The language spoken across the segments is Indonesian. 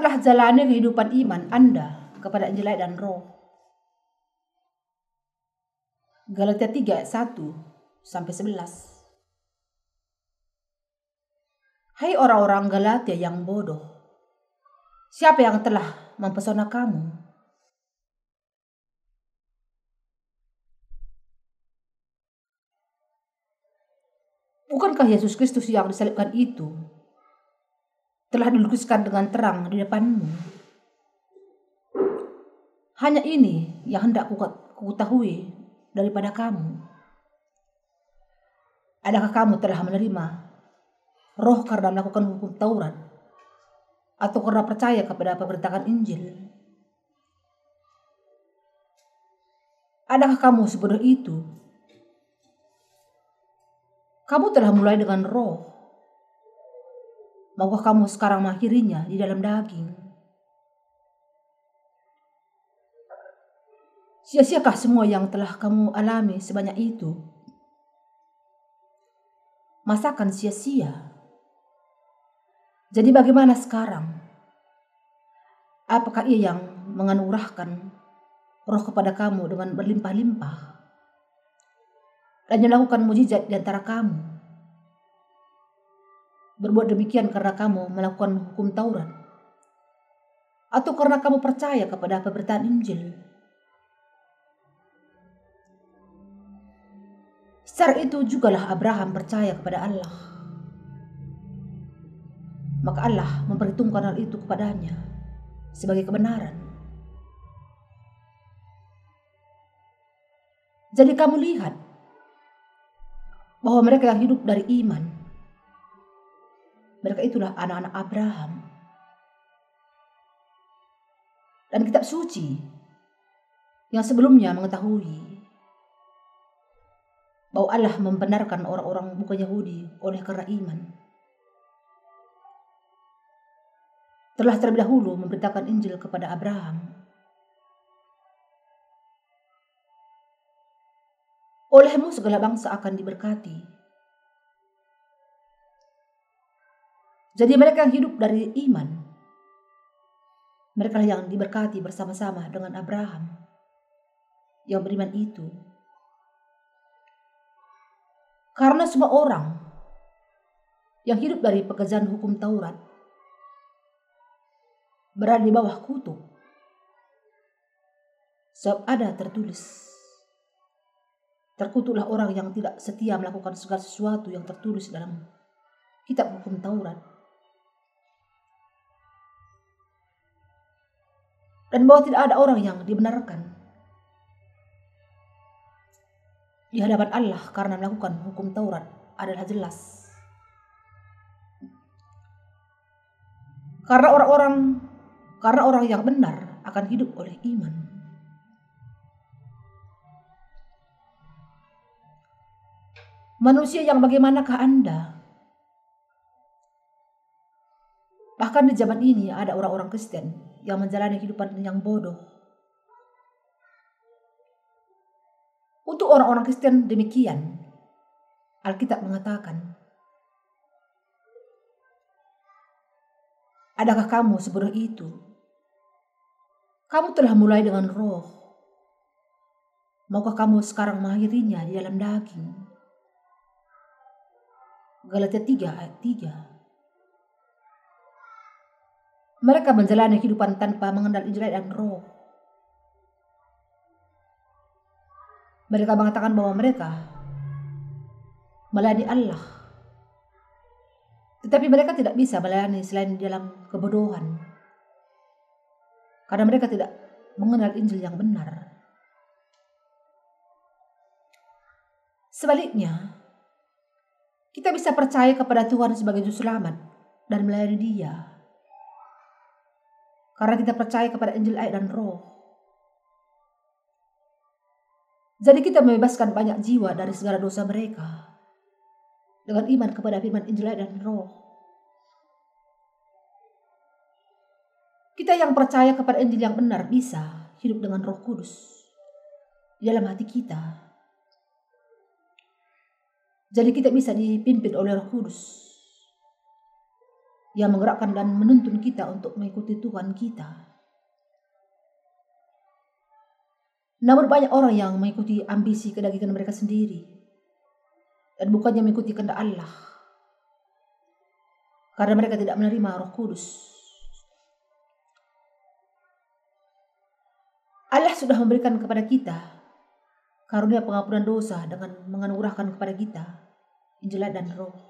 Tetaplah jalani kehidupan iman Anda kepada Injil dan Roh. Galatia 3 ayat 1 sampai 11. Hai orang-orang Galatia yang bodoh, siapa yang telah mempesona kamu? Bukankah Yesus Kristus yang disalibkan itu telah dilukiskan dengan terang di depanmu. Hanya ini yang hendak ku ketahui daripada kamu. Adakah kamu telah menerima roh karena melakukan hukum Taurat atau karena percaya kepada pemberitakan Injil? Adakah kamu sebodoh itu? Kamu telah mulai dengan roh Maukah kamu sekarang mengakhirinya di dalam daging? Sia-siakah semua yang telah kamu alami sebanyak itu? Masakan sia-sia? Jadi bagaimana sekarang? Apakah ia yang menganugerahkan roh kepada kamu dengan berlimpah-limpah? Dan melakukan mujizat di antara kamu? Berbuat demikian karena kamu melakukan hukum Taurat? Atau karena kamu percaya kepada pemberitaan Injil? Secara itu jugalah Abraham percaya kepada Allah. Maka Allah memperhitungkan hal itu kepadanya sebagai kebenaran. Jadi kamu lihat bahwa mereka yang hidup dari iman mereka itulah anak-anak Abraham. Dan kitab suci yang sebelumnya mengetahui bahwa Allah membenarkan orang-orang bukan Yahudi oleh karena iman. Telah terlebih dahulu memberitakan Injil kepada Abraham. Olehmu segala bangsa akan diberkati Jadi mereka yang hidup dari iman. Mereka yang diberkati bersama-sama dengan Abraham yang beriman itu. Karena semua orang yang hidup dari pekerjaan hukum Taurat berada di bawah kutuk. Sebab ada tertulis. Terkutuklah orang yang tidak setia melakukan segala sesuatu yang tertulis dalam kitab hukum Taurat. Dan bahwa tidak ada orang yang dibenarkan di hadapan Allah karena melakukan hukum Taurat adalah jelas. Karena orang-orang karena orang yang benar akan hidup oleh iman. Manusia yang bagaimanakah Anda? Bahkan di zaman ini ada orang-orang Kristen yang menjalani kehidupan yang bodoh. Untuk orang-orang Kristen demikian, Alkitab mengatakan, Adakah kamu sebodoh itu? Kamu telah mulai dengan roh. Maukah kamu sekarang mengakhirinya di dalam daging? Galatia 3 ayat 3 mereka menjalani kehidupan tanpa mengenal Injil dan roh. Mereka mengatakan bahwa mereka melayani Allah. Tetapi mereka tidak bisa melayani selain dalam kebodohan. Karena mereka tidak mengenal Injil yang benar. Sebaliknya, kita bisa percaya kepada Tuhan sebagai juru selamat dan melayani Dia karena kita percaya kepada Injil air dan roh. Jadi kita membebaskan banyak jiwa dari segala dosa mereka. Dengan iman kepada firman Injil air dan roh. Kita yang percaya kepada Injil yang benar bisa hidup dengan roh kudus. Di dalam hati kita. Jadi kita bisa dipimpin oleh roh kudus. Yang menggerakkan dan menuntun kita untuk mengikuti Tuhan kita. Namun banyak orang yang mengikuti ambisi kedagingan mereka sendiri dan bukannya mengikuti kehendak Allah. Karena mereka tidak menerima Roh Kudus. Allah sudah memberikan kepada kita karunia pengampunan dosa dengan menganugerahkan kepada kita Injil dan Roh.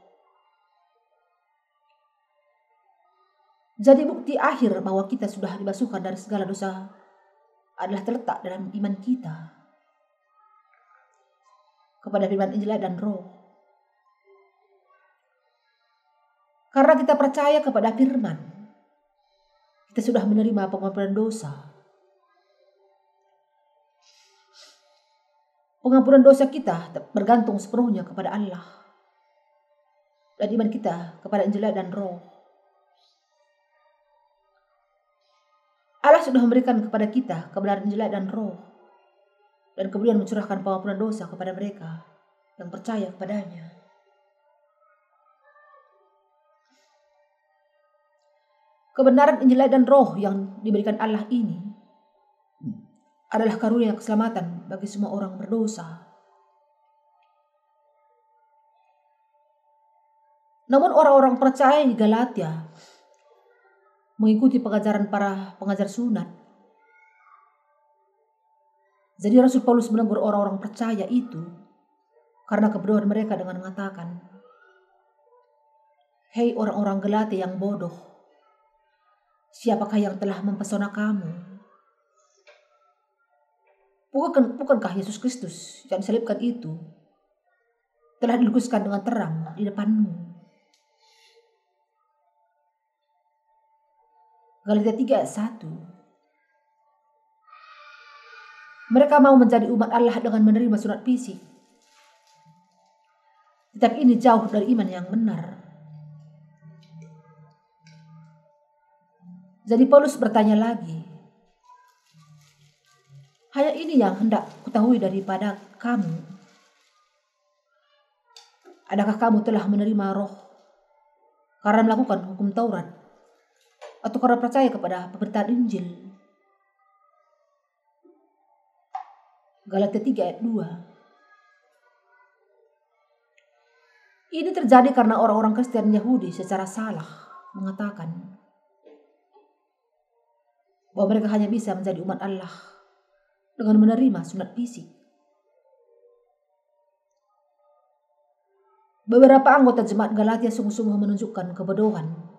Jadi bukti akhir bahwa kita sudah dibasuhkan dari segala dosa adalah terletak dalam iman kita kepada firman Injil dan Roh. Karena kita percaya kepada firman, kita sudah menerima pengampunan dosa. Pengampunan dosa kita bergantung sepenuhnya kepada Allah. Dan iman kita kepada Injil dan Roh. Allah sudah memberikan kepada kita kebenaran Injil dan Roh dan kemudian mencurahkan pengampunan dosa kepada mereka yang percaya kepadanya. Kebenaran Injil dan Roh yang diberikan Allah ini adalah karunia keselamatan bagi semua orang berdosa. Namun orang-orang percaya di Galatia mengikuti pengajaran para pengajar sunat. Jadi Rasul Paulus menegur orang-orang percaya itu karena kebodohan mereka dengan mengatakan, Hei orang-orang gelati yang bodoh, siapakah yang telah mempesona kamu? Bukan, bukankah Yesus Kristus yang disalibkan itu telah dilukiskan dengan terang di depanmu? Galatia 3 ayat 1. Mereka mau menjadi umat Allah dengan menerima sunat fisik. Tetapi ini jauh dari iman yang benar. Jadi Paulus bertanya lagi. Hanya ini yang hendak ketahui daripada kamu. Adakah kamu telah menerima roh karena melakukan hukum Taurat atau karena percaya kepada pemberitaan Injil. Galatia 3 ayat 2. Ini terjadi karena orang-orang Kristen Yahudi secara salah mengatakan bahwa mereka hanya bisa menjadi umat Allah dengan menerima sunat fisik. Beberapa anggota jemaat Galatia sungguh-sungguh menunjukkan kebodohan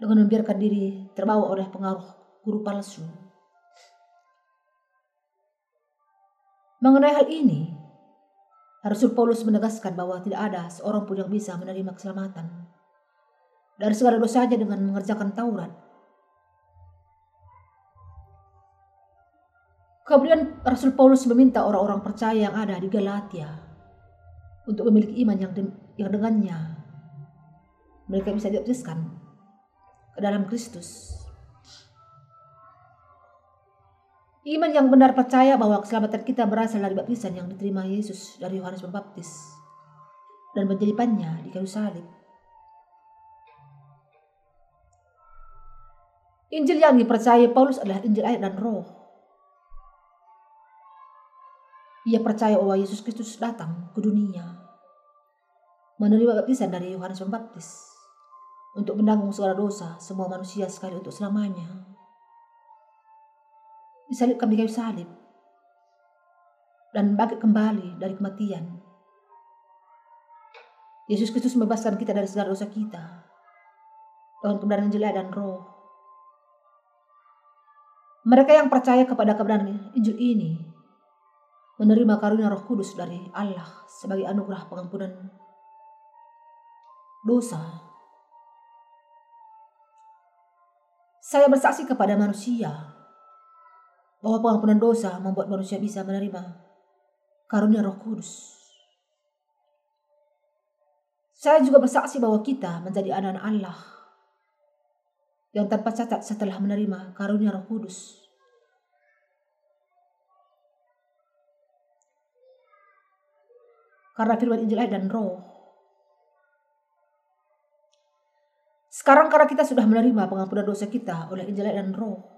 dengan membiarkan diri terbawa oleh pengaruh guru palsu. Mengenai hal ini, Rasul Paulus menegaskan bahwa tidak ada seorang pun yang bisa menerima keselamatan dari segala dosanya dengan mengerjakan Taurat. Kemudian Rasul Paulus meminta orang-orang percaya yang ada di Galatia untuk memiliki iman yang, yang dengannya mereka bisa dibaptiskan dalam Kristus. Iman yang benar percaya bahwa keselamatan kita berasal dari baptisan yang diterima Yesus dari Yohanes Pembaptis dan penjelipannya di kayu salib. Injil yang dipercaya Paulus adalah Injil air dan roh. Ia percaya bahwa Yesus Kristus datang ke dunia menerima baptisan dari Yohanes Pembaptis untuk menanggung segala dosa semua manusia sekali untuk selamanya. Disalibkan di kayu salib dan bangkit kembali dari kematian. Yesus Kristus membebaskan kita dari segala dosa kita dengan kebenaran Injil dan Roh. Mereka yang percaya kepada kebenaran Injil ini menerima karunia Roh Kudus dari Allah sebagai anugerah pengampunan dosa Saya bersaksi kepada manusia bahwa pengampunan dosa membuat manusia bisa menerima karunia Roh Kudus. Saya juga bersaksi bahwa kita menjadi anak-anak Allah yang tanpa cacat setelah menerima karunia Roh Kudus. Karena firman Injil dan Roh Sekarang karena kita sudah menerima pengampunan dosa kita oleh Injil dan Roh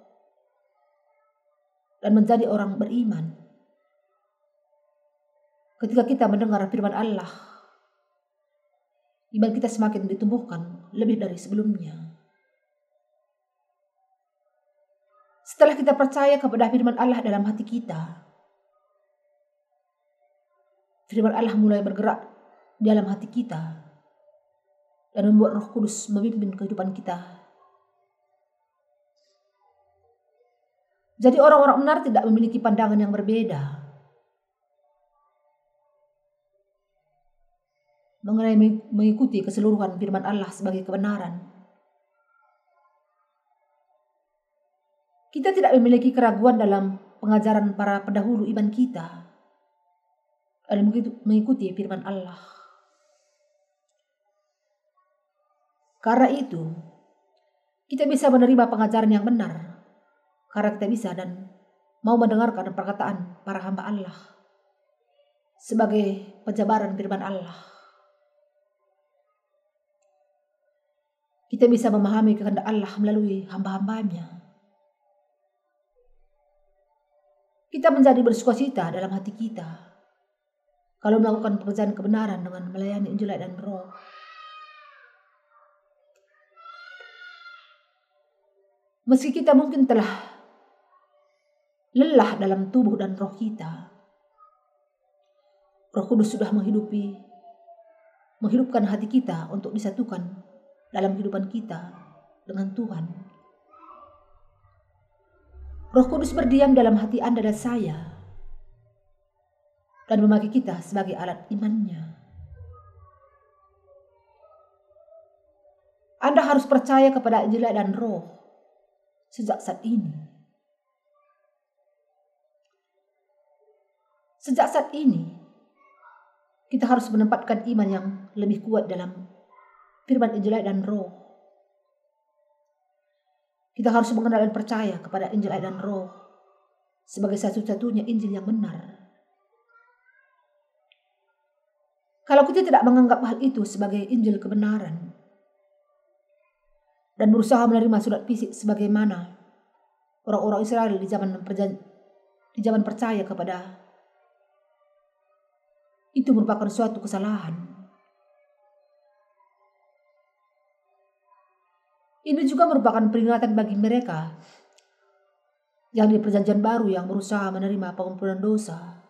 dan menjadi orang beriman. Ketika kita mendengar firman Allah, iman kita semakin ditumbuhkan lebih dari sebelumnya. Setelah kita percaya kepada firman Allah dalam hati kita, firman Allah mulai bergerak dalam hati kita dan membuat Roh Kudus memimpin kehidupan kita. Jadi orang-orang benar tidak memiliki pandangan yang berbeda mengenai mengikuti keseluruhan firman Allah sebagai kebenaran. Kita tidak memiliki keraguan dalam pengajaran para pendahulu iman kita dalam mengikuti firman Allah. Karena itu, kita bisa menerima pengajaran yang benar karena kita bisa dan mau mendengarkan perkataan para hamba Allah sebagai penjabaran firman Allah. Kita bisa memahami kehendak Allah melalui hamba-hambanya. Kita menjadi bersukacita dalam hati kita kalau melakukan pekerjaan kebenaran dengan melayani Injil dan Roh. Meski kita mungkin telah lelah dalam tubuh dan roh kita, Roh Kudus sudah menghidupi, menghidupkan hati kita untuk disatukan dalam kehidupan kita dengan Tuhan. Roh Kudus berdiam dalam hati Anda dan saya dan memakai kita sebagai alat imannya. Anda harus percaya kepada Injil dan Roh sejak saat ini. Sejak saat ini, kita harus menempatkan iman yang lebih kuat dalam firman Injil dan Roh. Kita harus mengenal dan percaya kepada Injil dan Roh sebagai satu-satunya Injil yang benar. Kalau kita tidak menganggap hal itu sebagai Injil kebenaran, dan berusaha menerima surat fisik sebagaimana orang-orang Israel di zaman di zaman percaya kepada itu merupakan suatu kesalahan. Ini juga merupakan peringatan bagi mereka yang di perjanjian baru yang berusaha menerima pengampunan dosa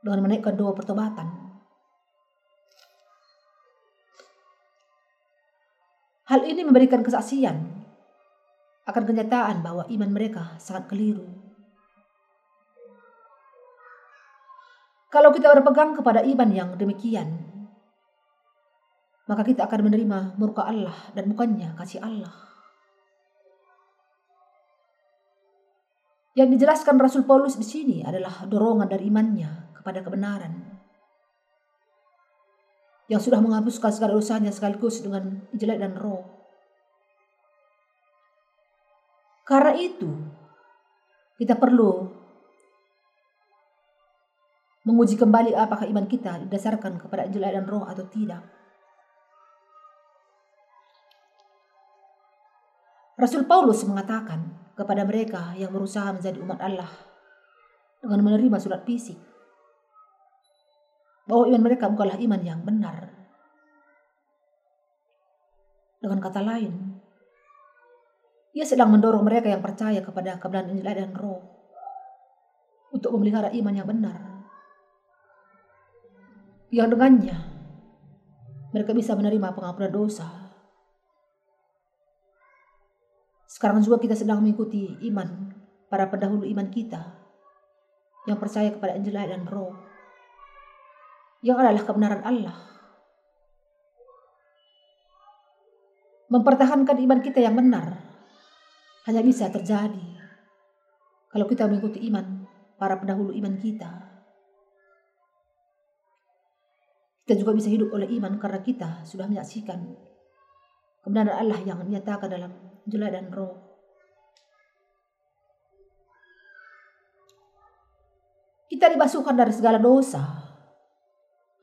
dengan menaikkan doa pertobatan. Hal ini memberikan kesaksian akan kenyataan bahwa iman mereka sangat keliru. Kalau kita berpegang kepada iman yang demikian, maka kita akan menerima murka Allah dan bukannya kasih Allah. Yang dijelaskan Rasul Paulus di sini adalah dorongan dari imannya kepada kebenaran yang sudah menghapuskan segala dosanya sekaligus dengan jelek dan roh. Karena itu, kita perlu menguji kembali apakah iman kita didasarkan kepada Injil dan Roh atau tidak. Rasul Paulus mengatakan kepada mereka yang berusaha menjadi umat Allah dengan menerima surat fisik bahwa iman mereka bukanlah iman yang benar. Dengan kata lain, ia sedang mendorong mereka yang percaya kepada kebenaran Injil dan Roh untuk memelihara iman yang benar. Yang dengannya mereka bisa menerima pengampunan dosa. Sekarang juga kita sedang mengikuti iman para pendahulu iman kita yang percaya kepada Injil dan Roh yang adalah kebenaran Allah. Mempertahankan iman kita yang benar hanya bisa terjadi kalau kita mengikuti iman para pendahulu iman kita. Kita juga bisa hidup oleh iman karena kita sudah menyaksikan kebenaran Allah yang dinyatakan dalam jela dan roh. Kita dibasuhkan dari segala dosa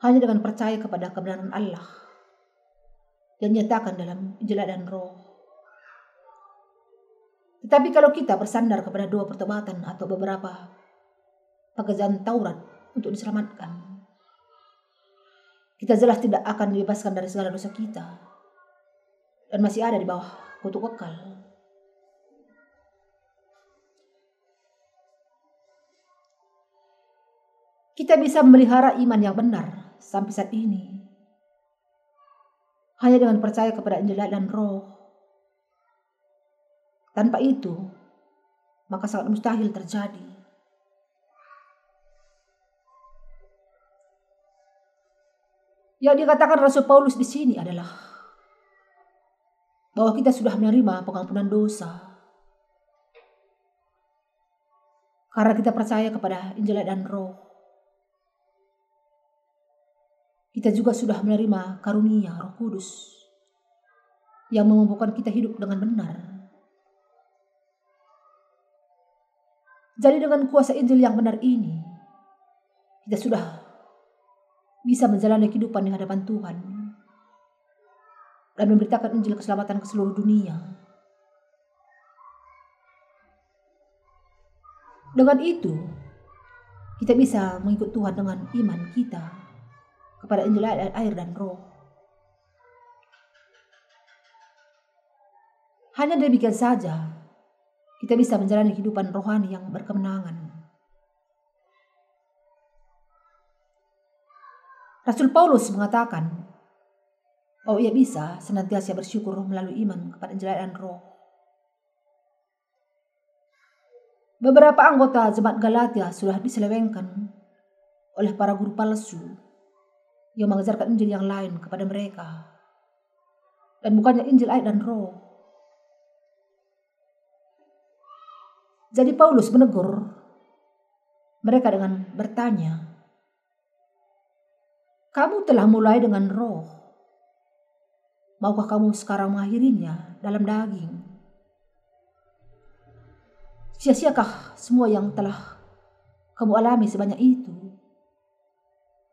hanya dengan percaya kepada kebenaran Allah yang nyatakan dalam Injil dan Roh. Tetapi kalau kita bersandar kepada dua pertobatan atau beberapa pekerjaan Taurat untuk diselamatkan, kita jelas tidak akan dibebaskan dari segala dosa kita dan masih ada di bawah kutuk kekal. Kita bisa memelihara iman yang benar sampai saat ini. Hanya dengan percaya kepada Injil dan Roh. Tanpa itu, maka sangat mustahil terjadi. Yang dikatakan Rasul Paulus di sini adalah bahwa kita sudah menerima pengampunan dosa. Karena kita percaya kepada Injil dan Roh. Kita juga sudah menerima karunia Roh Kudus yang memampukan kita hidup dengan benar. Jadi dengan kuasa Injil yang benar ini, kita sudah bisa menjalani kehidupan di hadapan Tuhan dan memberitakan Injil keselamatan ke seluruh dunia. Dengan itu, kita bisa mengikut Tuhan dengan iman kita kepada Injil air dan roh. Hanya demikian saja, kita bisa menjalani kehidupan rohani yang berkemenangan. Rasul Paulus mengatakan bahwa ia bisa senantiasa bersyukur melalui iman kepada Injil dan roh. Beberapa anggota jemaat Galatia sudah diselewengkan oleh para guru palsu yang mengajarkan Injil yang lain kepada mereka. Dan bukannya Injil ayat dan roh. Jadi Paulus menegur mereka dengan bertanya, Kamu telah mulai dengan roh. Maukah kamu sekarang mengakhirinya dalam daging? Sia-siakah semua yang telah kamu alami sebanyak itu?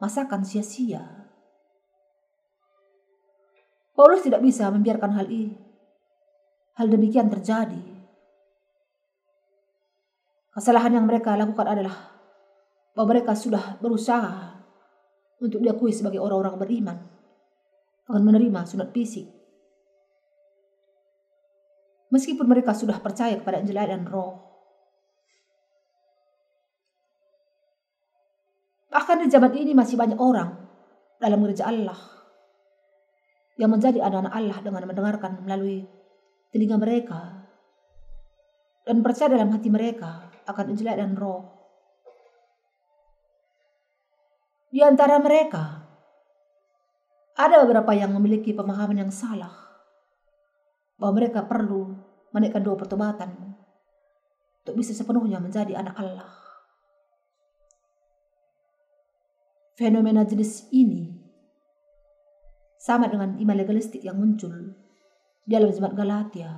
Masakan sia-sia. Paulus tidak bisa membiarkan hal ini. Hal demikian terjadi. Kesalahan yang mereka lakukan adalah bahwa mereka sudah berusaha untuk diakui sebagai orang-orang beriman dengan menerima sunat fisik. Meskipun mereka sudah percaya kepada Injil dan Roh, Bahkan di zaman ini masih banyak orang dalam gereja Allah yang menjadi anak-anak Allah dengan mendengarkan melalui telinga mereka dan percaya dalam hati mereka akan Injil dan Roh. Di antara mereka ada beberapa yang memiliki pemahaman yang salah bahwa mereka perlu menaikkan dua pertobatan untuk bisa sepenuhnya menjadi anak Allah. Fenomena jenis ini sama dengan iman legalistik yang muncul di dalam jemaat Galatia.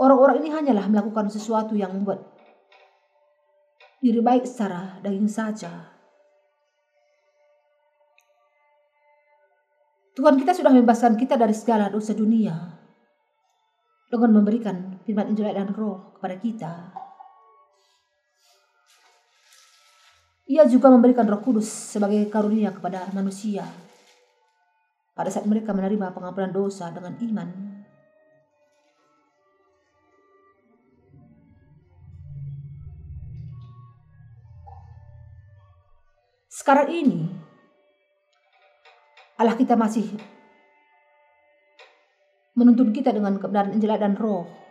Orang-orang ini hanyalah melakukan sesuatu yang membuat diri baik secara daging saja. Tuhan kita sudah membebaskan kita dari segala dosa dunia dengan memberikan firman Injil dan Roh kepada kita. Ia juga memberikan Roh Kudus sebagai karunia kepada manusia pada saat mereka menerima pengampunan dosa dengan iman. Sekarang ini, Allah kita masih menuntun kita dengan kebenaran Injil dan Roh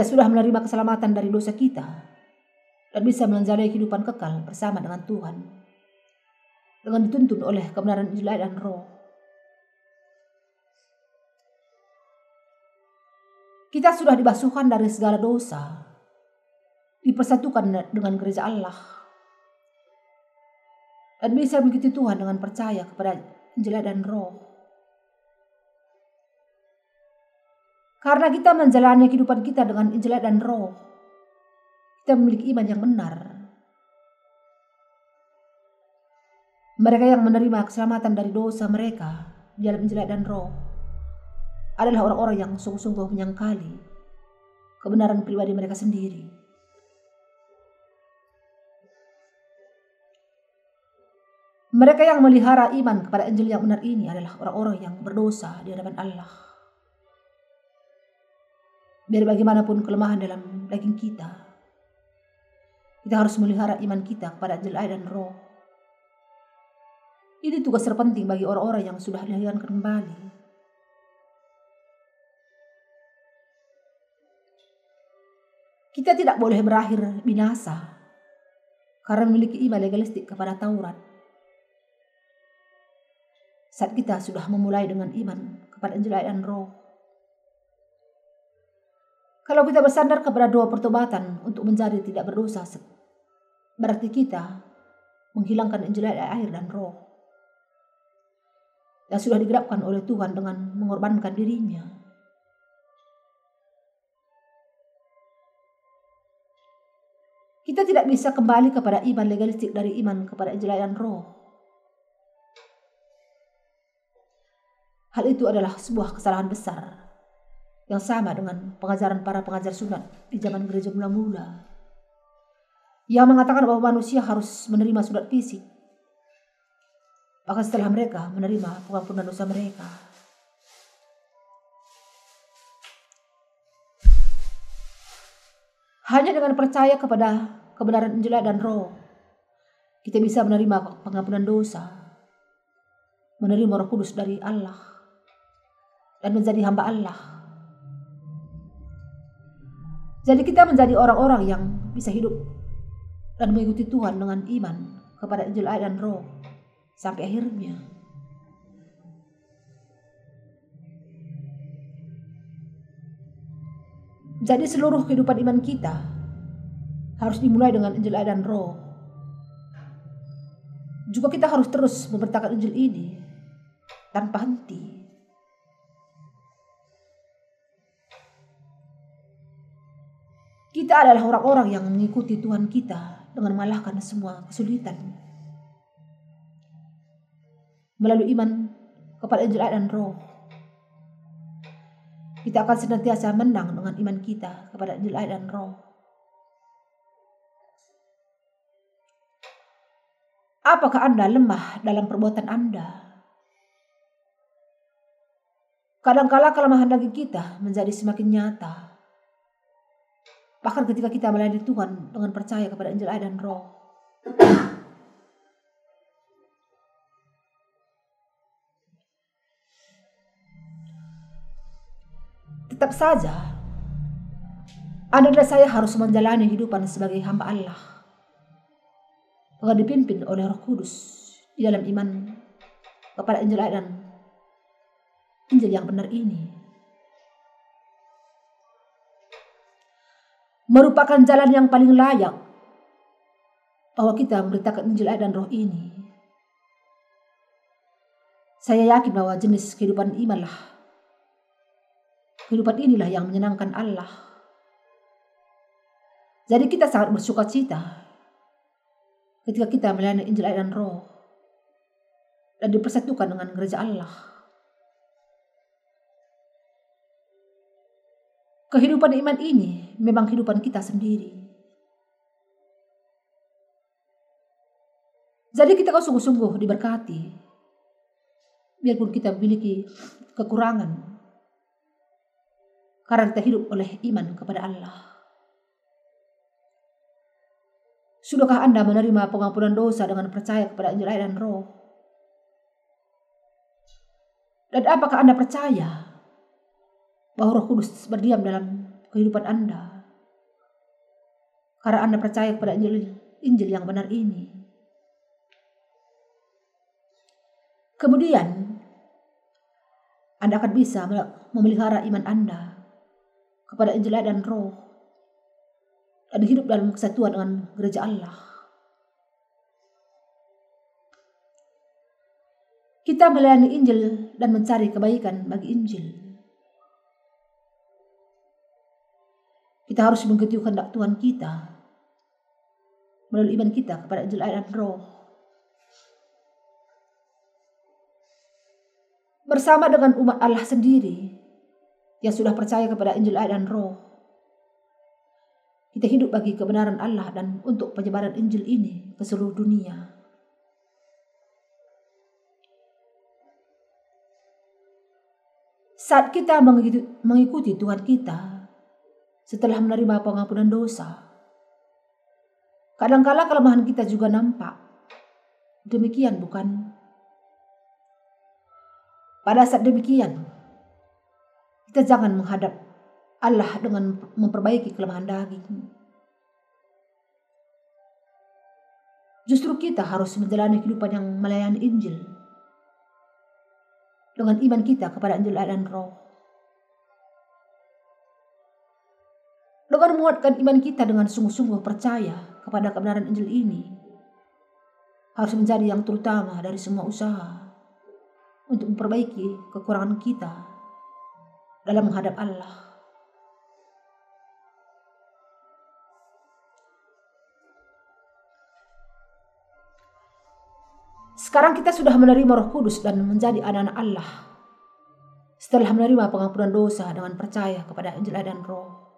Kita sudah menerima keselamatan dari dosa kita dan bisa menjalani kehidupan kekal bersama dengan Tuhan dengan dituntun oleh kebenaran Injil dan Roh. Kita sudah dibasuhkan dari segala dosa, dipersatukan dengan gereja Allah, dan bisa mengikuti Tuhan dengan percaya kepada Injil dan Roh. Karena kita menjalani kehidupan kita dengan Injil dan Roh, kita memiliki iman yang benar. Mereka yang menerima keselamatan dari dosa mereka di dalam Injil dan Roh adalah orang-orang yang sungguh-sungguh menyangkali kebenaran pribadi mereka sendiri. Mereka yang melihara iman kepada Injil yang benar ini adalah orang-orang yang berdosa di hadapan Allah. Biar bagaimanapun kelemahan dalam daging kita, kita harus melihara iman kita kepada Injil dan Roh ini tugas terpenting bagi orang-orang yang sudah dilahirkan kembali. Kita tidak boleh berakhir binasa karena memiliki iman legalistik kepada Taurat. Saat kita sudah memulai dengan iman kepada Injil dan Roh. Kalau kita bersandar kepada dua pertobatan untuk menjadi tidak berdosa, berarti kita menghilangkan Injil air dan Roh yang sudah digerakkan oleh Tuhan dengan mengorbankan dirinya. Kita tidak bisa kembali kepada iman legalistik dari iman kepada jelayan roh. Hal itu adalah sebuah kesalahan besar yang sama dengan pengajaran para pengajar sunat di zaman gereja mula-mula. Yang mengatakan bahwa manusia harus menerima sunat fisik. Maka setelah mereka menerima pengampunan dosa mereka, hanya dengan percaya kepada kebenaran Injil dan Roh, kita bisa menerima pengampunan dosa, menerima Roh Kudus dari Allah, dan menjadi hamba Allah. Jadi kita menjadi orang-orang yang bisa hidup dan mengikuti Tuhan dengan iman kepada Injil dan Roh sampai akhirnya. Jadi seluruh kehidupan iman kita harus dimulai dengan Injil dan Roh. Juga kita harus terus memberitakan Injil ini tanpa henti. Kita adalah orang-orang yang mengikuti Tuhan kita dengan mengalahkan semua kesulitan melalui iman kepada Injil dan Roh. Kita akan senantiasa menang dengan iman kita kepada Injil dan Roh. Apakah Anda lemah dalam perbuatan Anda? Kadangkala kelemahan daging kita menjadi semakin nyata. Bahkan ketika kita melayani Tuhan dengan percaya kepada Injil dan Roh. Tetap saja, Anda dan saya harus menjalani hidupan sebagai hamba Allah. Agar dipimpin oleh roh kudus di dalam iman kepada Injil dan Injil yang benar ini. Merupakan jalan yang paling layak bahwa kita memberitakan Injil dan roh ini. Saya yakin bahwa jenis kehidupan imanlah Kehidupan inilah yang menyenangkan Allah. Jadi kita sangat bersuka cita ketika kita melayani Injil dan Roh dan dipersatukan dengan gereja Allah. Kehidupan iman ini memang kehidupan kita sendiri. Jadi kita kau sungguh-sungguh diberkati. Biarpun kita memiliki kekurangan, karena kita hidup oleh iman kepada Allah. Sudahkah Anda menerima pengampunan dosa dengan percaya kepada Injil dan Roh? Dan apakah Anda percaya bahwa Roh Kudus berdiam dalam kehidupan Anda? Karena Anda percaya kepada Injil, Injil yang benar ini. Kemudian, Anda akan bisa memelihara iman Anda kepada Injil dan Roh dan hidup dalam kesatuan dengan gereja Allah. Kita melayani Injil dan mencari kebaikan bagi Injil. Kita harus mengikuti kehendak Tuhan kita melalui iman kita kepada Injil dan Roh. bersama dengan umat Allah sendiri yang sudah percaya kepada Injil air dan Roh. Kita hidup bagi kebenaran Allah dan untuk penyebaran Injil ini ke seluruh dunia. Saat kita mengikuti Tuhan kita setelah menerima pengampunan dosa, kadangkala kelemahan kita juga nampak. Demikian bukan? Pada saat demikian, kita jangan menghadap Allah dengan memperbaiki kelemahan daging. Justru kita harus menjalani kehidupan yang melayani Injil dengan iman kita kepada Injil dan Roh. Dengan menguatkan iman kita dengan sungguh-sungguh percaya kepada kebenaran Injil ini harus menjadi yang terutama dari semua usaha untuk memperbaiki kekurangan kita dalam menghadap Allah. Sekarang kita sudah menerima Roh Kudus dan menjadi anak-anak Allah. Setelah menerima pengampunan dosa dengan percaya kepada Injil dan Roh.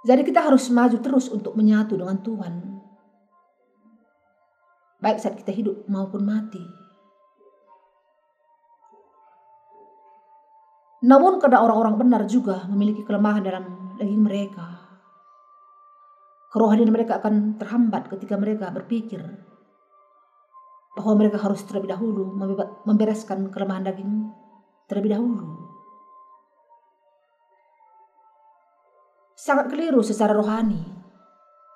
Jadi kita harus maju terus untuk menyatu dengan Tuhan. Baik saat kita hidup maupun mati. Namun karena orang-orang benar juga memiliki kelemahan dalam daging mereka. Kerohanian mereka akan terhambat ketika mereka berpikir bahwa mereka harus terlebih dahulu membereskan kelemahan daging terlebih dahulu. Sangat keliru secara rohani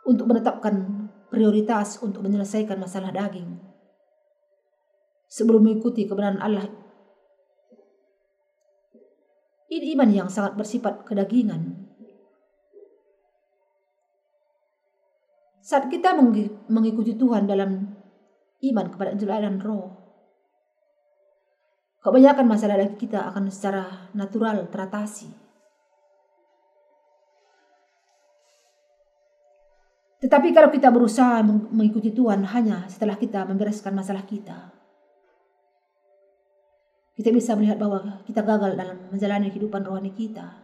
untuk menetapkan prioritas untuk menyelesaikan masalah daging sebelum mengikuti kebenaran Allah ini iman yang sangat bersifat kedagingan. Saat kita mengikuti Tuhan dalam iman kepada Injil dan Roh, kebanyakan masalah daging kita akan secara natural teratasi. Tetapi kalau kita berusaha mengikuti Tuhan hanya setelah kita membereskan masalah kita, kita bisa melihat bahwa kita gagal dalam menjalani kehidupan rohani kita.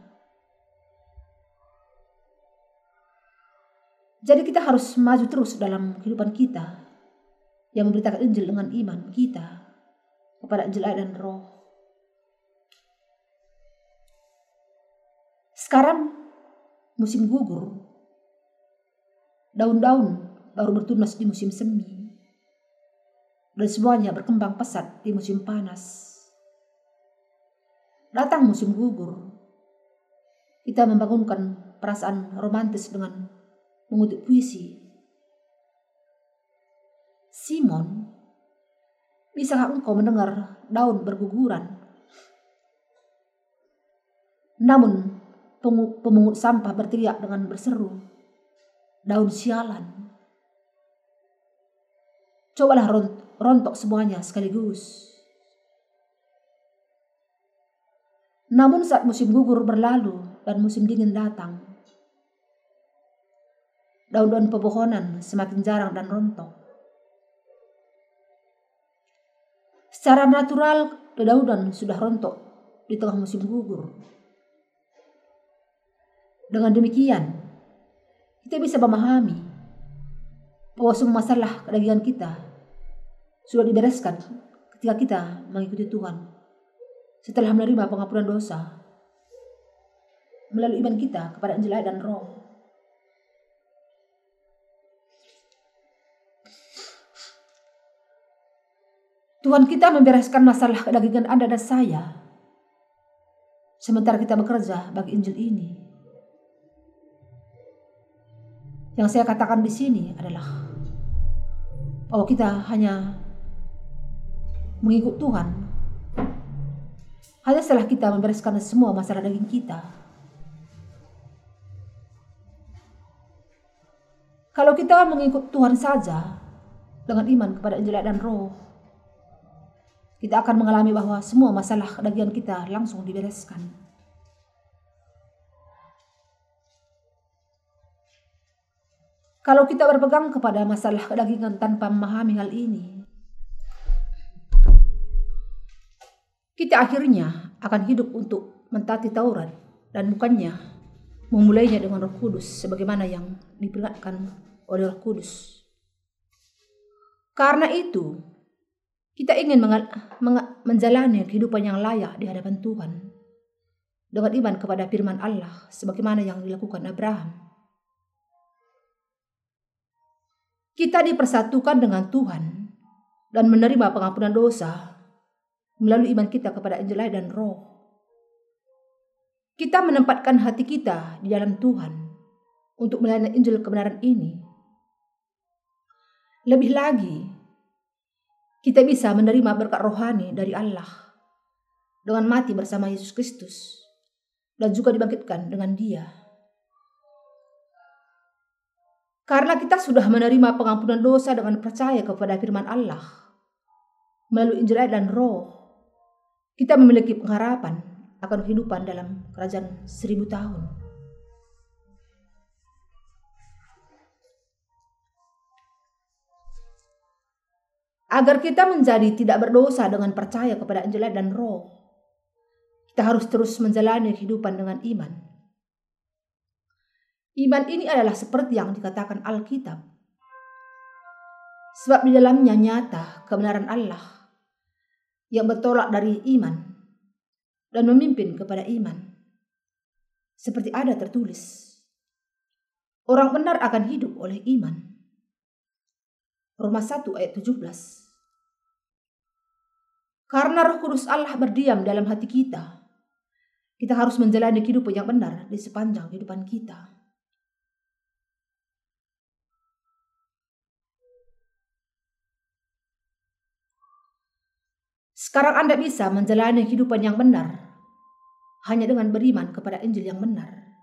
Jadi kita harus maju terus dalam kehidupan kita yang memberitakan Injil dengan iman kita kepada Injil dan Roh. Sekarang musim gugur, daun-daun baru bertunas di musim semi, dan semuanya berkembang pesat di musim panas. Datang musim gugur. Kita membangunkan perasaan romantis dengan mengutip puisi. Simon, bisakah engkau mendengar daun berguguran? Namun pemungut sampah berteriak dengan berseru, daun sialan. Cobalah rontok semuanya sekaligus. Namun saat musim gugur berlalu dan musim dingin datang, daun-daun pepohonan semakin jarang dan rontok. Secara natural, dedaunan sudah rontok di tengah musim gugur. Dengan demikian, kita bisa memahami bahwa semua masalah kedagingan kita sudah dibereskan ketika kita mengikuti Tuhan setelah menerima pengampunan dosa melalui iman kita kepada Injil dan Roh. Tuhan kita membereskan masalah kedagingan Anda dan saya. Sementara kita bekerja bagi Injil ini. Yang saya katakan di sini adalah bahwa kita hanya mengikut Tuhan hanya setelah kita membereskan semua masalah daging kita. Kalau kita mengikut Tuhan saja dengan iman kepada Injil dan Roh, kita akan mengalami bahwa semua masalah dagingan kita langsung dibereskan. Kalau kita berpegang kepada masalah kedagingan tanpa memahami hal ini, kita akhirnya akan hidup untuk mentati Taurat dan bukannya memulainya dengan Roh Kudus sebagaimana yang diperingatkan oleh Roh Kudus. Karena itu, kita ingin menjalani kehidupan yang layak di hadapan Tuhan dengan iman kepada firman Allah sebagaimana yang dilakukan Abraham. Kita dipersatukan dengan Tuhan dan menerima pengampunan dosa melalui iman kita kepada Injil dan Roh. Kita menempatkan hati kita di dalam Tuhan untuk melayani Injil kebenaran ini. Lebih lagi, kita bisa menerima berkat rohani dari Allah dengan mati bersama Yesus Kristus dan juga dibangkitkan dengan Dia. Karena kita sudah menerima pengampunan dosa dengan percaya kepada firman Allah melalui Injil dan Roh, kita memiliki pengharapan akan kehidupan dalam kerajaan seribu tahun. Agar kita menjadi tidak berdosa dengan percaya kepada Injil dan Roh, kita harus terus menjalani kehidupan dengan iman. Iman ini adalah seperti yang dikatakan Alkitab. Sebab di dalamnya nyata kebenaran Allah yang bertolak dari iman dan memimpin kepada iman. Seperti ada tertulis, orang benar akan hidup oleh iman. Roma 1 ayat 17. Karena roh kudus Allah berdiam dalam hati kita, kita harus menjalani kehidupan yang benar di sepanjang kehidupan kita. Sekarang Anda bisa menjalani kehidupan yang benar hanya dengan beriman kepada Injil yang benar.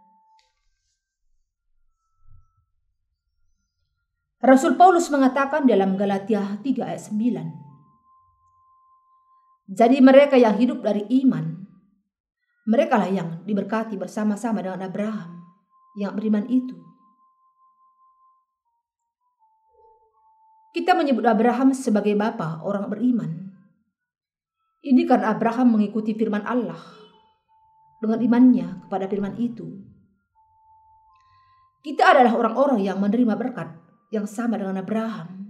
Rasul Paulus mengatakan dalam Galatia 3 ayat 9. Jadi mereka yang hidup dari iman, mereka lah yang diberkati bersama-sama dengan Abraham yang beriman itu. Kita menyebut Abraham sebagai bapa orang beriman. Ini karena Abraham mengikuti firman Allah dengan imannya kepada firman itu. Kita adalah orang-orang yang menerima berkat yang sama dengan Abraham.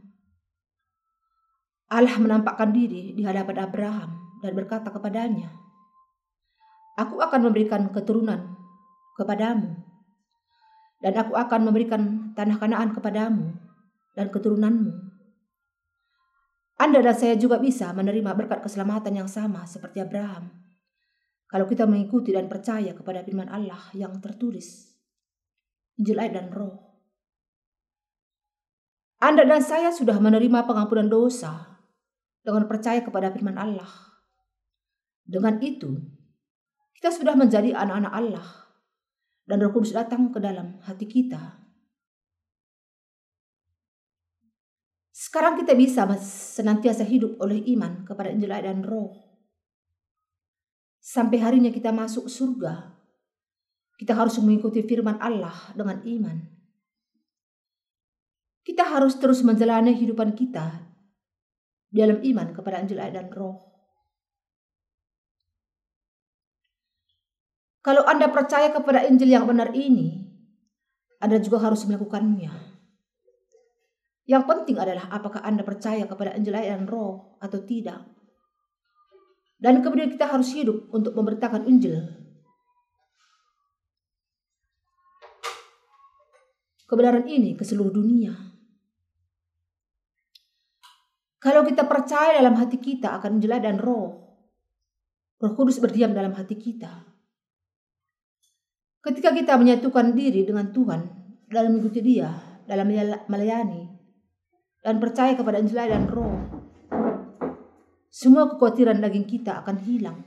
Allah menampakkan diri di hadapan Abraham dan berkata kepadanya, Aku akan memberikan keturunan kepadamu, dan aku akan memberikan tanah kanaan kepadamu dan keturunanmu anda dan saya juga bisa menerima berkat keselamatan yang sama seperti Abraham. Kalau kita mengikuti dan percaya kepada firman Allah yang tertulis. Injil ayat dan roh. Anda dan saya sudah menerima pengampunan dosa dengan percaya kepada firman Allah. Dengan itu, kita sudah menjadi anak-anak Allah dan Roh Kudus datang ke dalam hati kita Sekarang kita bisa senantiasa hidup oleh iman kepada Injil dan Roh. Sampai harinya kita masuk surga, kita harus mengikuti firman Allah dengan iman. Kita harus terus menjalani kehidupan kita dalam iman kepada Injil dan Roh. Kalau Anda percaya kepada Injil yang benar ini, Anda juga harus melakukannya. Yang penting adalah apakah Anda percaya kepada Injil Roh atau tidak. Dan kemudian kita harus hidup untuk memberitakan Injil. Kebenaran ini ke seluruh dunia. Kalau kita percaya dalam hati kita akan Injil dan Roh, Roh Kudus berdiam dalam hati kita. Ketika kita menyatukan diri dengan Tuhan dalam mengikuti Dia, dalam melayani, dan percaya kepada Injil dan Roh, semua kekhawatiran daging kita akan hilang.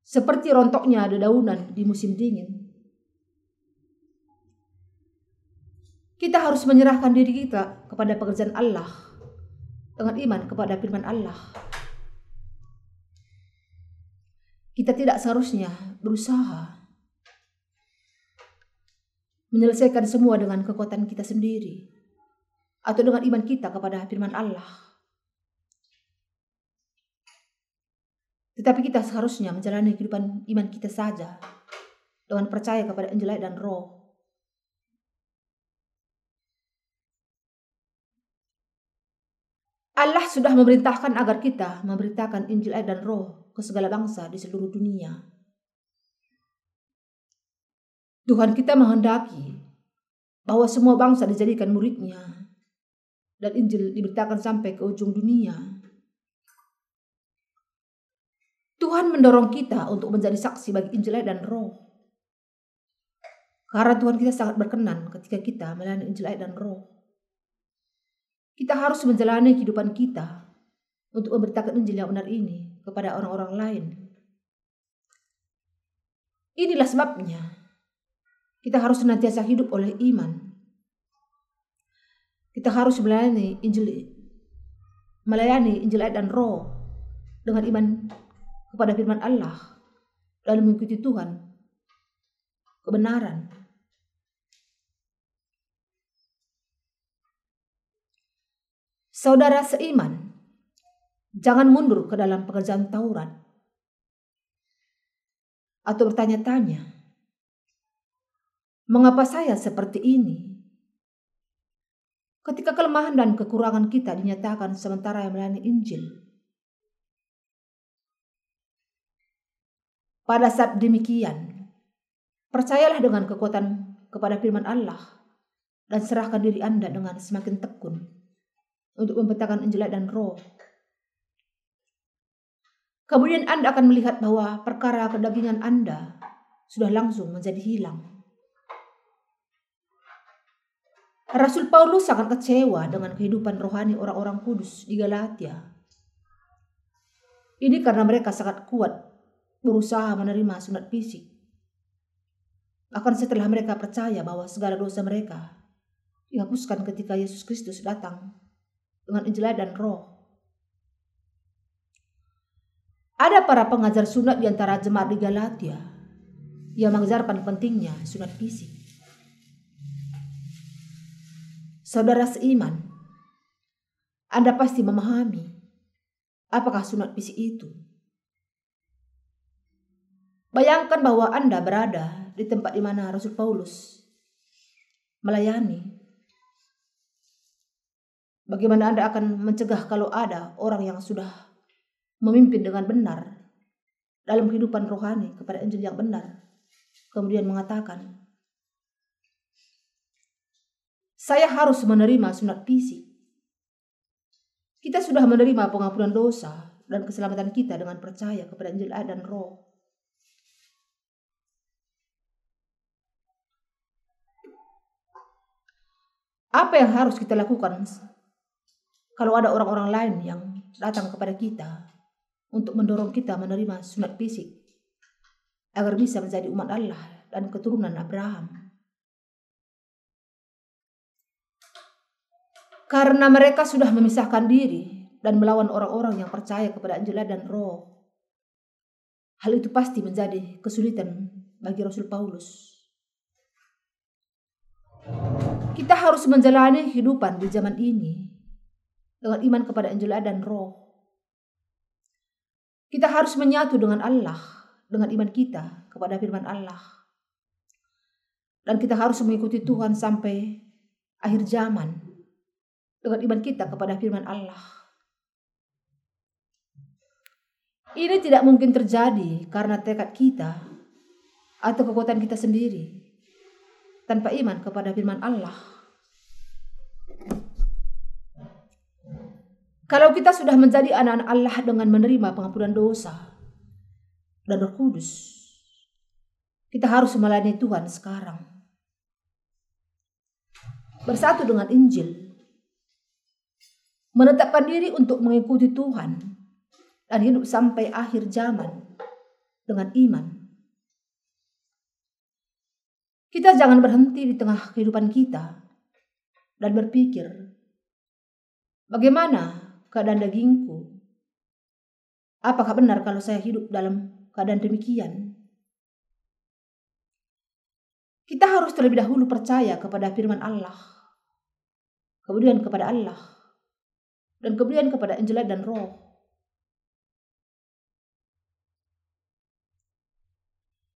Seperti rontoknya dedaunan di musim dingin. Kita harus menyerahkan diri kita kepada pekerjaan Allah dengan iman kepada firman Allah. Kita tidak seharusnya berusaha menyelesaikan semua dengan kekuatan kita sendiri atau dengan iman kita kepada firman Allah. Tetapi kita seharusnya menjalani kehidupan iman kita saja dengan percaya kepada Injil dan Roh. Allah sudah memerintahkan agar kita memberitakan Injil dan Roh ke segala bangsa di seluruh dunia. Tuhan kita menghendaki bahwa semua bangsa dijadikan muridnya dan Injil diberitakan sampai ke ujung dunia. Tuhan mendorong kita untuk menjadi saksi bagi Injil dan Roh. Karena Tuhan kita sangat berkenan ketika kita melayani Injil dan Roh. Kita harus menjalani kehidupan kita untuk memberitakan Injil yang benar ini kepada orang-orang lain. Inilah sebabnya kita harus senantiasa hidup oleh iman. Kita harus melayani Injil melayani Injil dan Roh dengan iman kepada firman Allah dan mengikuti Tuhan kebenaran Saudara seiman, jangan mundur ke dalam pekerjaan Taurat atau bertanya-tanya, mengapa saya seperti ini? Ketika kelemahan dan kekurangan kita dinyatakan sementara yang melayani Injil. Pada saat demikian, percayalah dengan kekuatan kepada firman Allah dan serahkan diri Anda dengan semakin tekun untuk membentangkan Injil dan Roh. Kemudian Anda akan melihat bahwa perkara kedagingan Anda sudah langsung menjadi hilang. Rasul Paulus sangat kecewa dengan kehidupan rohani orang-orang kudus di Galatia. Ini karena mereka sangat kuat berusaha menerima sunat fisik. Akan setelah mereka percaya bahwa segala dosa mereka dihapuskan ketika Yesus Kristus datang dengan Injil dan Roh. Ada para pengajar sunat di antara jemaat di Galatia yang mengajarkan pentingnya sunat fisik. Saudara seiman, Anda pasti memahami apakah sunat fisik itu. Bayangkan bahwa Anda berada di tempat di mana Rasul Paulus melayani Bagaimana Anda akan mencegah kalau ada orang yang sudah memimpin dengan benar dalam kehidupan rohani kepada Injil yang benar, kemudian mengatakan, saya harus menerima sunat fisik. Kita sudah menerima pengampunan dosa dan keselamatan kita dengan percaya kepada Injil dan Roh. Apa yang harus kita lakukan kalau ada orang-orang lain yang datang kepada kita untuk mendorong kita menerima sunat fisik agar bisa menjadi umat Allah dan keturunan Abraham. Karena mereka sudah memisahkan diri dan melawan orang-orang yang percaya kepada Injil dan Roh. Hal itu pasti menjadi kesulitan bagi Rasul Paulus. Kita harus menjalani kehidupan di zaman ini dengan iman kepada Injil dan Roh. Kita harus menyatu dengan Allah, dengan iman kita kepada firman Allah. Dan kita harus mengikuti Tuhan sampai akhir zaman dengan iman kita kepada firman Allah. Ini tidak mungkin terjadi karena tekad kita atau kekuatan kita sendiri tanpa iman kepada firman Allah. Kalau kita sudah menjadi anak-anak Allah dengan menerima pengampunan dosa dan Roh Kudus, kita harus melayani Tuhan sekarang. Bersatu dengan Injil, menetapkan diri untuk mengikuti Tuhan dan hidup sampai akhir zaman dengan iman. Kita jangan berhenti di tengah kehidupan kita dan berpikir, bagaimana keadaan dagingku. Apakah benar kalau saya hidup dalam keadaan demikian? Kita harus terlebih dahulu percaya kepada firman Allah, kemudian kepada Allah, dan kemudian kepada Injil dan Roh.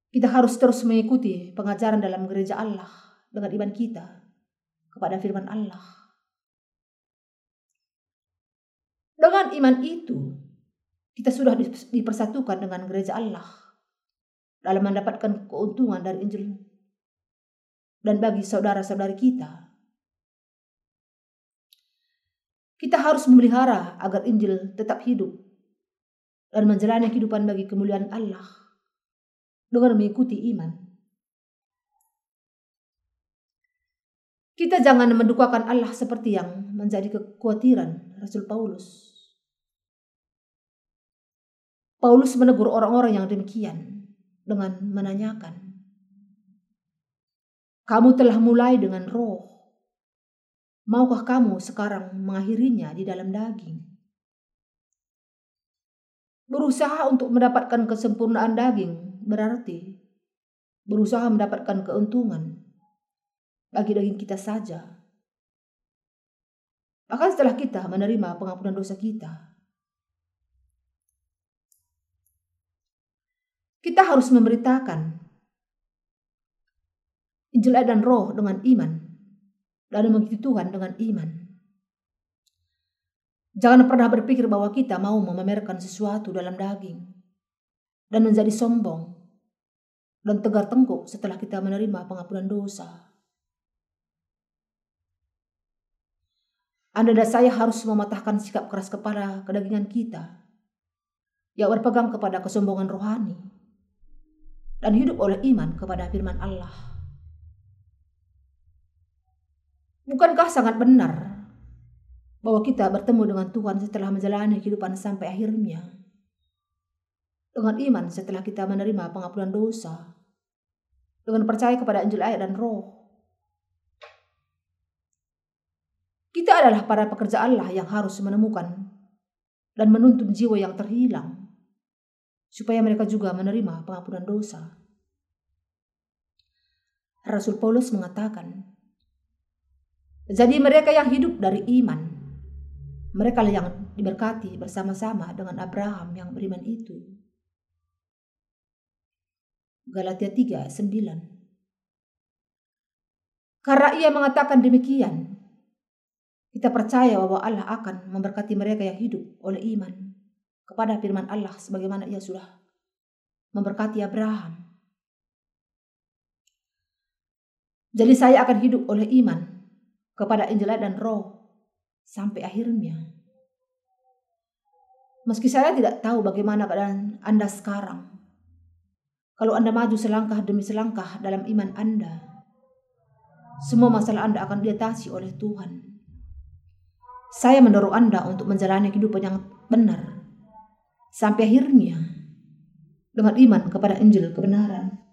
Kita harus terus mengikuti pengajaran dalam gereja Allah dengan iman kita kepada firman Allah. Dengan iman itu, kita sudah dipersatukan dengan gereja Allah dalam mendapatkan keuntungan dari Injil dan bagi saudara-saudari kita. Kita harus memelihara agar Injil tetap hidup dan menjalani kehidupan bagi kemuliaan Allah dengan mengikuti iman. Kita jangan mendukakan Allah seperti yang menjadi kekhawatiran Rasul Paulus. Paulus menegur orang-orang yang demikian dengan menanyakan, "Kamu telah mulai dengan roh, maukah kamu sekarang mengakhirinya di dalam daging?" Berusaha untuk mendapatkan kesempurnaan daging berarti berusaha mendapatkan keuntungan bagi daging kita saja. Bahkan setelah kita menerima pengampunan dosa kita, kita harus memberitakan Injil dan roh dengan iman dan mengikuti Tuhan dengan iman. Jangan pernah berpikir bahwa kita mau memamerkan sesuatu dalam daging dan menjadi sombong dan tegar tengkuk setelah kita menerima pengampunan dosa. Anda dan saya harus mematahkan sikap keras kepala kedagingan kita yang berpegang kepada kesombongan rohani dan hidup oleh iman kepada firman Allah. Bukankah sangat benar bahwa kita bertemu dengan Tuhan setelah menjalani kehidupan sampai akhirnya. Dengan iman setelah kita menerima pengampunan dosa. Dengan percaya kepada Injil ayat dan roh. Kita adalah para pekerja Allah yang harus menemukan dan menuntun jiwa yang terhilang supaya mereka juga menerima pengampunan dosa. Rasul Paulus mengatakan, "Jadi mereka yang hidup dari iman mereka yang diberkati bersama-sama dengan Abraham yang beriman itu. Galatia 3, 9 Karena ia mengatakan demikian, kita percaya bahwa Allah akan memberkati mereka yang hidup oleh iman kepada firman Allah sebagaimana ia sudah memberkati Abraham. Jadi saya akan hidup oleh iman kepada Injil dan roh sampai akhirnya. Meski saya tidak tahu bagaimana keadaan Anda sekarang, kalau Anda maju selangkah demi selangkah dalam iman Anda, semua masalah Anda akan diatasi oleh Tuhan. Saya mendorong Anda untuk menjalani kehidupan yang benar sampai akhirnya dengan iman kepada Injil kebenaran.